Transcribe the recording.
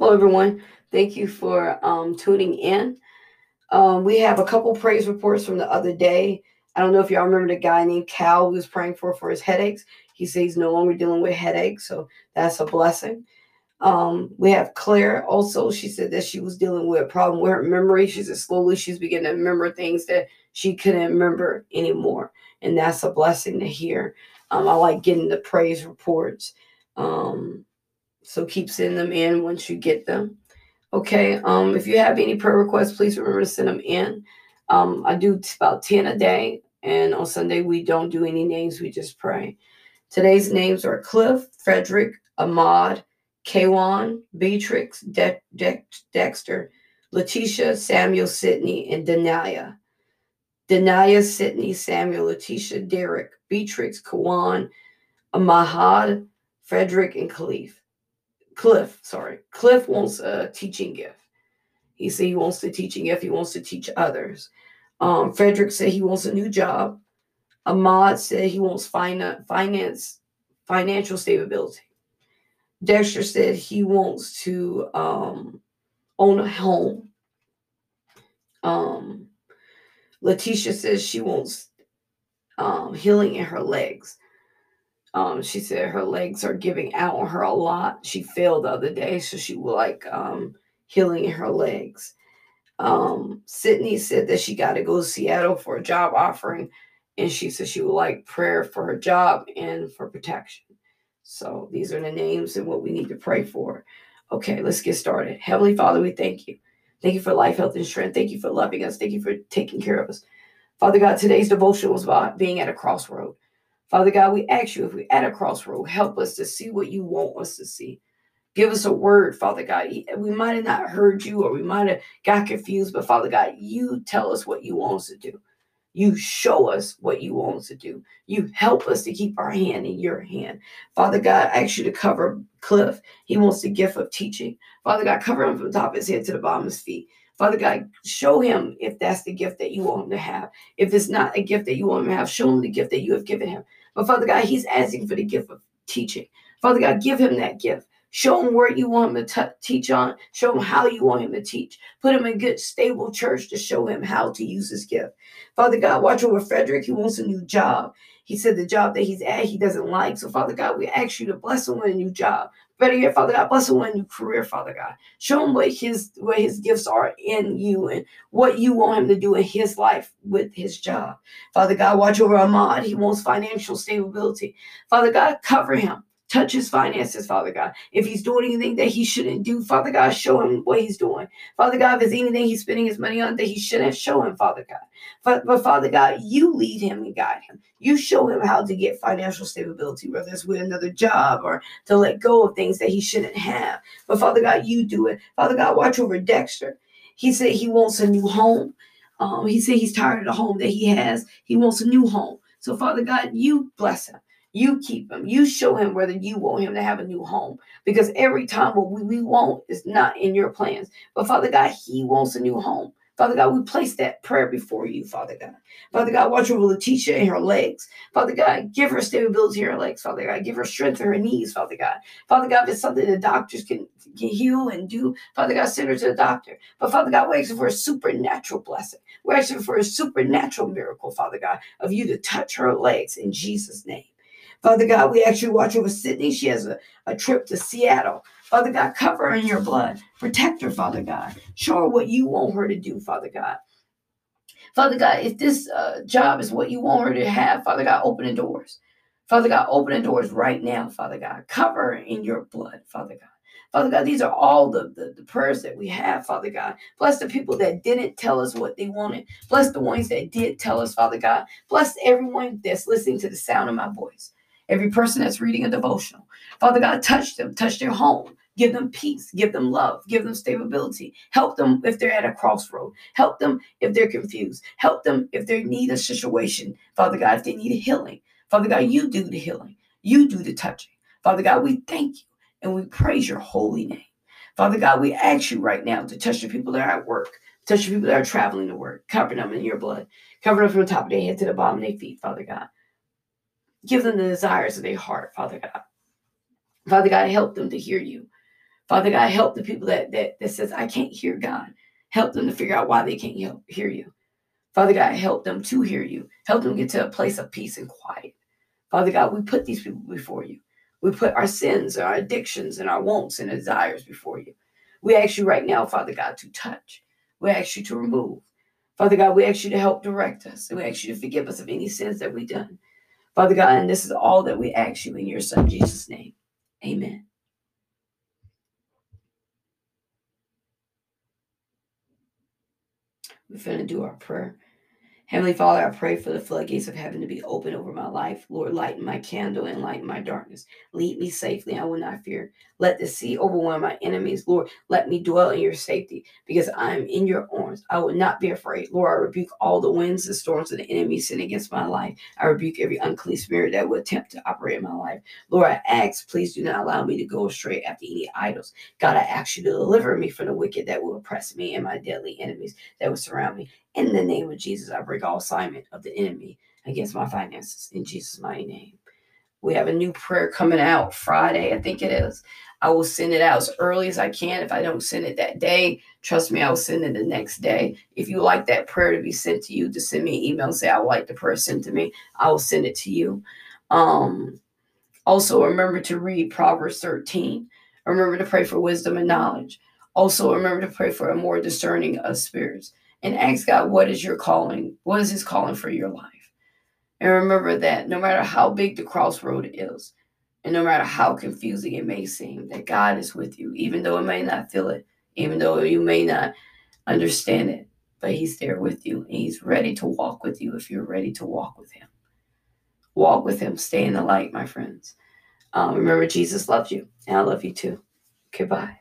Hello, everyone. Thank you for um, tuning in. Um, we have a couple praise reports from the other day. I don't know if y'all remember the guy named Cal who was praying for for his headaches. He says he's no longer dealing with headaches, so that's a blessing. Um, we have Claire also. She said that she was dealing with a problem with her memory. She said slowly she's beginning to remember things that she couldn't remember anymore. And that's a blessing to hear. Um, I like getting the praise reports. Um, so keep sending them in once you get them. Okay. Um, if you have any prayer requests, please remember to send them in. Um, I do about 10 a day. And on Sunday, we don't do any names, we just pray. Today's names are Cliff, Frederick, Ahmad, Kwan, Beatrix, De- De- Dexter, Letitia, Samuel, Sidney, and Denia. Denia, Sidney, Samuel, Letitia, Derek, Beatrix, Kawan, Mahad, Frederick, and Khalif. Cliff, sorry. Cliff wants a teaching gift. He said he wants the teaching gift. He wants to teach others. Um, Frederick said he wants a new job. Ahmad said he wants finance, finance financial stability. Dexter said he wants to um, own a home. Um, Letitia says she wants um, healing in her legs. Um, she said her legs are giving out on her a lot. She fell the other day, so she would like um, healing her legs. Um, Sydney said that she got to go to Seattle for a job offering, and she said she would like prayer for her job and for protection. So these are the names and what we need to pray for. Okay, let's get started. Heavenly Father, we thank you. Thank you for life, health, and strength. Thank you for loving us. Thank you for taking care of us. Father God, today's devotion was about being at a crossroad. Father God, we ask you if we're at a crossroad, help us to see what you want us to see. Give us a word, Father God. We might have not heard you or we might have got confused, but Father God, you tell us what you want us to do. You show us what you want us to do. You help us to keep our hand in your hand. Father God, I ask you to cover Cliff. He wants the gift of teaching. Father God, cover him from the top of his head to the bottom of his feet. Father God, show him if that's the gift that you want him to have. If it's not a gift that you want him to have, show him the gift that you have given him. But Father God, he's asking for the gift of teaching. Father God, give him that gift. Show him where you want him to t- teach on. Show him how you want him to teach. Put him in a good, stable church to show him how to use his gift. Father God, watch over Frederick. He wants a new job. He said the job that he's at, he doesn't like. So, Father God, we ask you to bless him with a new job. Better yet, Father God, bless him with a new career, Father God. Show him what his what his gifts are in you and what you want him to do in his life with his job. Father God, watch over Ahmad. He wants financial stability. Father God, cover him. Touch his finances, Father God. If he's doing anything that he shouldn't do, Father God, show him what he's doing. Father God, if there's anything he's spending his money on that he shouldn't, show him, Father God. But, but Father God, you lead him and guide him. You show him how to get financial stability, whether it's with another job or to let go of things that he shouldn't have. But Father God, you do it. Father God, watch over Dexter. He said he wants a new home. Um, he said he's tired of the home that he has. He wants a new home. So, Father God, you bless him. You keep him. You show him whether you want him to have a new home. Because every time what we, we want is not in your plans. But Father God, he wants a new home. Father God, we place that prayer before you, Father God. Father God, watch over Letitia and her legs. Father God, give her stability in her legs, Father God. Give her strength in her knees, Father God. Father God, if it's something the doctors can, can heal and do, Father God, send her to the doctor. But Father God, we're asking for a supernatural blessing. We're asking for a supernatural miracle, Father God, of you to touch her legs in Jesus' name. Father God, we actually watch over Sydney. She has a, a trip to Seattle. Father God, cover her in your blood. Protect her, Father God. Show her what you want her to do, Father God. Father God, if this uh, job is what you want her to have, Father God, open the doors. Father God, open the doors right now, Father God. Cover in your blood, Father God. Father God, these are all the, the, the, prayers that we have, Father God. Bless the people that didn't tell us what they wanted. Bless the ones that did tell us, Father God. Bless everyone that's listening to the sound of my voice every person that's reading a devotional. Father God, touch them, touch their home, give them peace, give them love, give them stability. Help them if they're at a crossroad. Help them if they're confused. Help them if they need a situation. Father God, if they need a healing. Father God, you do the healing. You do the touching. Father God, we thank you and we praise your holy name. Father God, we ask you right now to touch the people that are at work, touch the people that are traveling to work, cover them in your blood, cover them from the top of their head to the bottom of their feet, Father God. Give them the desires of their heart, Father God. Father God, help them to hear you. Father God, help the people that that, that says, I can't hear God. Help them to figure out why they can't hear you. Father God, help them to hear you. Help them get to a place of peace and quiet. Father God, we put these people before you. We put our sins, and our addictions, and our wants and desires before you. We ask you right now, Father God, to touch. We ask you to remove. Father God, we ask you to help direct us. And we ask you to forgive us of any sins that we've done. Father God, and this is all that we ask you in your Son, Jesus' name. Amen. We're going to do our prayer. Heavenly Father, I pray for the floodgates of heaven to be open over my life. Lord, lighten my candle and lighten my darkness. Lead me safely. I will not fear. Let the sea overwhelm my enemies. Lord, let me dwell in your safety because I am in your arms. I will not be afraid. Lord, I rebuke all the winds and storms of the enemy sent against my life. I rebuke every unclean spirit that would attempt to operate in my life. Lord, I ask, please do not allow me to go astray after any idols. God, I ask you to deliver me from the wicked that will oppress me and my deadly enemies that will surround me. In the name of Jesus, I break all assignment of the enemy against my finances. In Jesus' mighty name. We have a new prayer coming out Friday, I think it is. I will send it out as early as I can. If I don't send it that day, trust me, I will send it the next day. If you like that prayer to be sent to you, just send me an email and say, I like the prayer sent to me, I will send it to you. Um, also, remember to read Proverbs 13. Remember to pray for wisdom and knowledge. Also, remember to pray for a more discerning of spirits and ask God, what is your calling? What is his calling for your life? And remember that no matter how big the crossroad is, and no matter how confusing it may seem, that God is with you, even though it may not feel it, even though you may not understand it, but He's there with you and He's ready to walk with you if you're ready to walk with Him. Walk with Him, stay in the light, my friends. Um, remember, Jesus loves you, and I love you too. Goodbye.